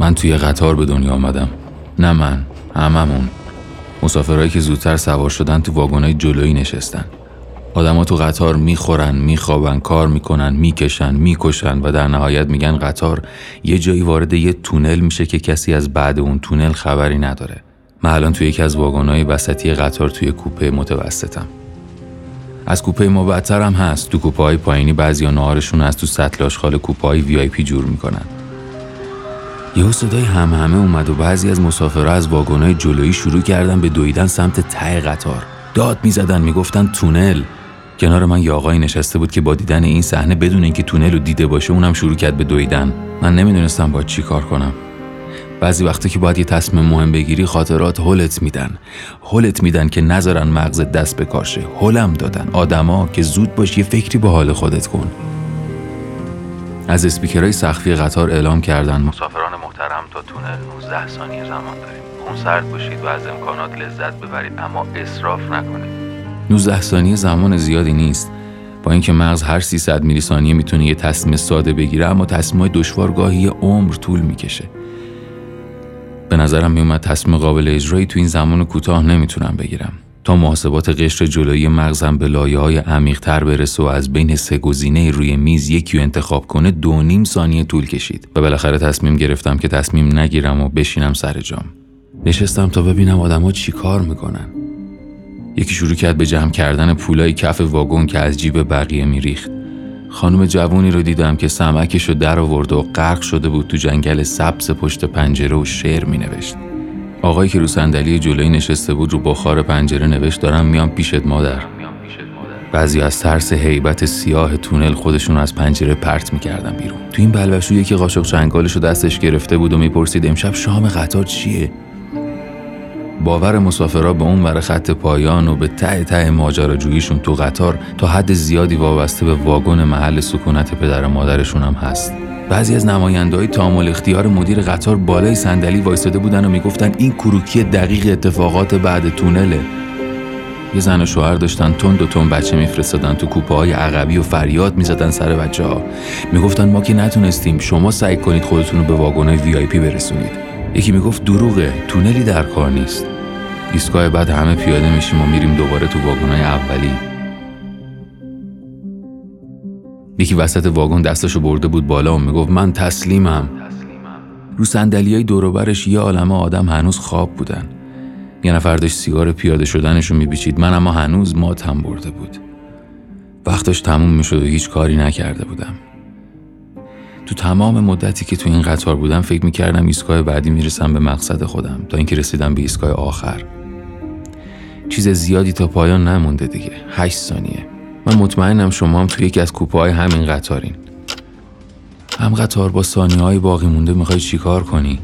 من توی قطار به دنیا آمدم. نه من هممون. مسافرهایی که زودتر سوار شدن تو واگنای جلویی نشستن. آدما تو قطار می‌خورن میخوابن کار می‌کنن می‌کشن می‌کشن و در نهایت میگن قطار یه جایی وارد یه تونل میشه که کسی از بعد اون تونل خبری نداره. من الان توی یکی از واگنای وسطی قطار توی کوپه متوسطم. از کوپه ما بدتر هم هست. تو کوپه های پایینی بعضی نهارشون از تو سطل آشغال کوپه های جور می‌کنن. یهو صدای همه همه اومد و بعضی از مسافرها از واگنای جلویی شروع کردن به دویدن سمت ته قطار. داد می‌زدن می‌گفتن تونل. کنار من یه آقایی نشسته بود که با دیدن این صحنه بدون اینکه تونل رو دیده باشه اونم شروع کرد به دویدن. من نمی‌دونستم باید چی کار کنم. بعضی وقتا که باید یه تصمیم مهم بگیری خاطرات هلت میدن. هلت میدن که نذارن مغز دست بکاشه هلم دادن. آدما که زود باش یه فکری به حال خودت کن. از اسپیکرهای سخفی قطار اعلام کردن. مسافران محترم تا تونل 19 ثانیه زمان داریم. خونسرد باشید و از امکانات لذت ببرید اما اصراف نکنید. 19 ثانیه زمان زیادی نیست. با اینکه مغز هر 300 میلی ثانیه می‌تونه یه تصمیم ساده بگیره اما تصمیم دشوار گاهی عمر طول می‌کشه. به نظرم میومد تصمیم قابل اجرایی تو این زمان کوتاه نمی‌تونم بگیرم. تا محاسبات قشر جلویی مغزم به لایه های عمیق تر برسه و از بین سه گزینه روی میز یکی رو انتخاب کنه دو نیم ثانیه طول کشید و بالاخره تصمیم گرفتم که تصمیم نگیرم و بشینم سر جام. نشستم تا ببینم آدما چی کار می‌کنن. یکی شروع کرد به جمع کردن پولای کف واگن که از جیب بقیه میریخت. خانم جوونی رو دیدم که سمکش رو در آورده و غرق شده بود تو جنگل سبز پشت پنجره و شعر می نوشت. آقایی که رو صندلی جلوی نشسته بود رو بخار پنجره نوشت دارم میام پیشت مادر. بعضی از ترس هیبت سیاه تونل خودشون از پنجره پرت می‌کردن بیرون. تو این بلبشو یکی قاشق چنگالش رو دستش گرفته بود و می‌پرسید امشب شام قطار چیه؟ باور مسافرا به اون ور خط پایان و به ته ته ماجراجوییشون تو قطار تا حد زیادی وابسته به واگن محل سکونت پدر و مادرشون هم هست. بعضی از نمایندهای تامل اختیار مدیر قطار بالای صندلی وایستاده بودن و می‌گفتن این کروکی دقیق اتفاقات بعد تونله. یه زن و شوهر داشتن تند و تون بچه میفرستادن تو کوپه های عقبی و فریاد می‌زدن سر بچه ها می‌گفتن ما که نتونستیم شما سعی کنید خودتون رو به واگن آی پی برسونید. یکی می‌گفت دروغه تونلی در کار نیست. ایستگاه بعد همه پیاده میشیم و میریم دوباره تو واگنای اولی. یکی وسط واگن دستشو برده بود بالا و می‌گفت من تسلیمم. رو صندلی های دوروبرش یه عالمه آدم هنوز خواب بودن. یه نفر داشت سیگار پیاده شدنشو میبیچید من اما هنوز ماتم برده بود. وقتش تموم می‌شد و هیچ کاری نکرده بودم. تو تمام مدتی که تو این قطار بودم فکر می‌کردم ایستگاه بعدی می‌رسم به مقصد خودم تا اینکه رسیدم به ایستگاه آخر. چیز زیادی تا پایان نمونده دیگه. هشت ثانیه. من مطمئنم شما هم تو یکی از کوپه های همین قطارین. هم قطار با ثانیه های باقی مونده می‌خوای چیکار کنی؟